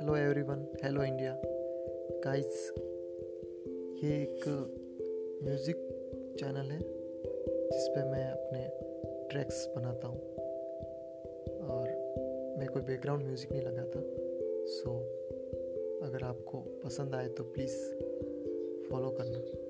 Hello everyone hello India guys ये एक music channel है जिस पे मैं अपने ट्रैक्स बनाता हूँ। और मैं कोई बैकग्राउंड म्यूज़िक नहीं लगाता सो अगर आपको पसंद आए तो प्लीज़ फॉलो करना।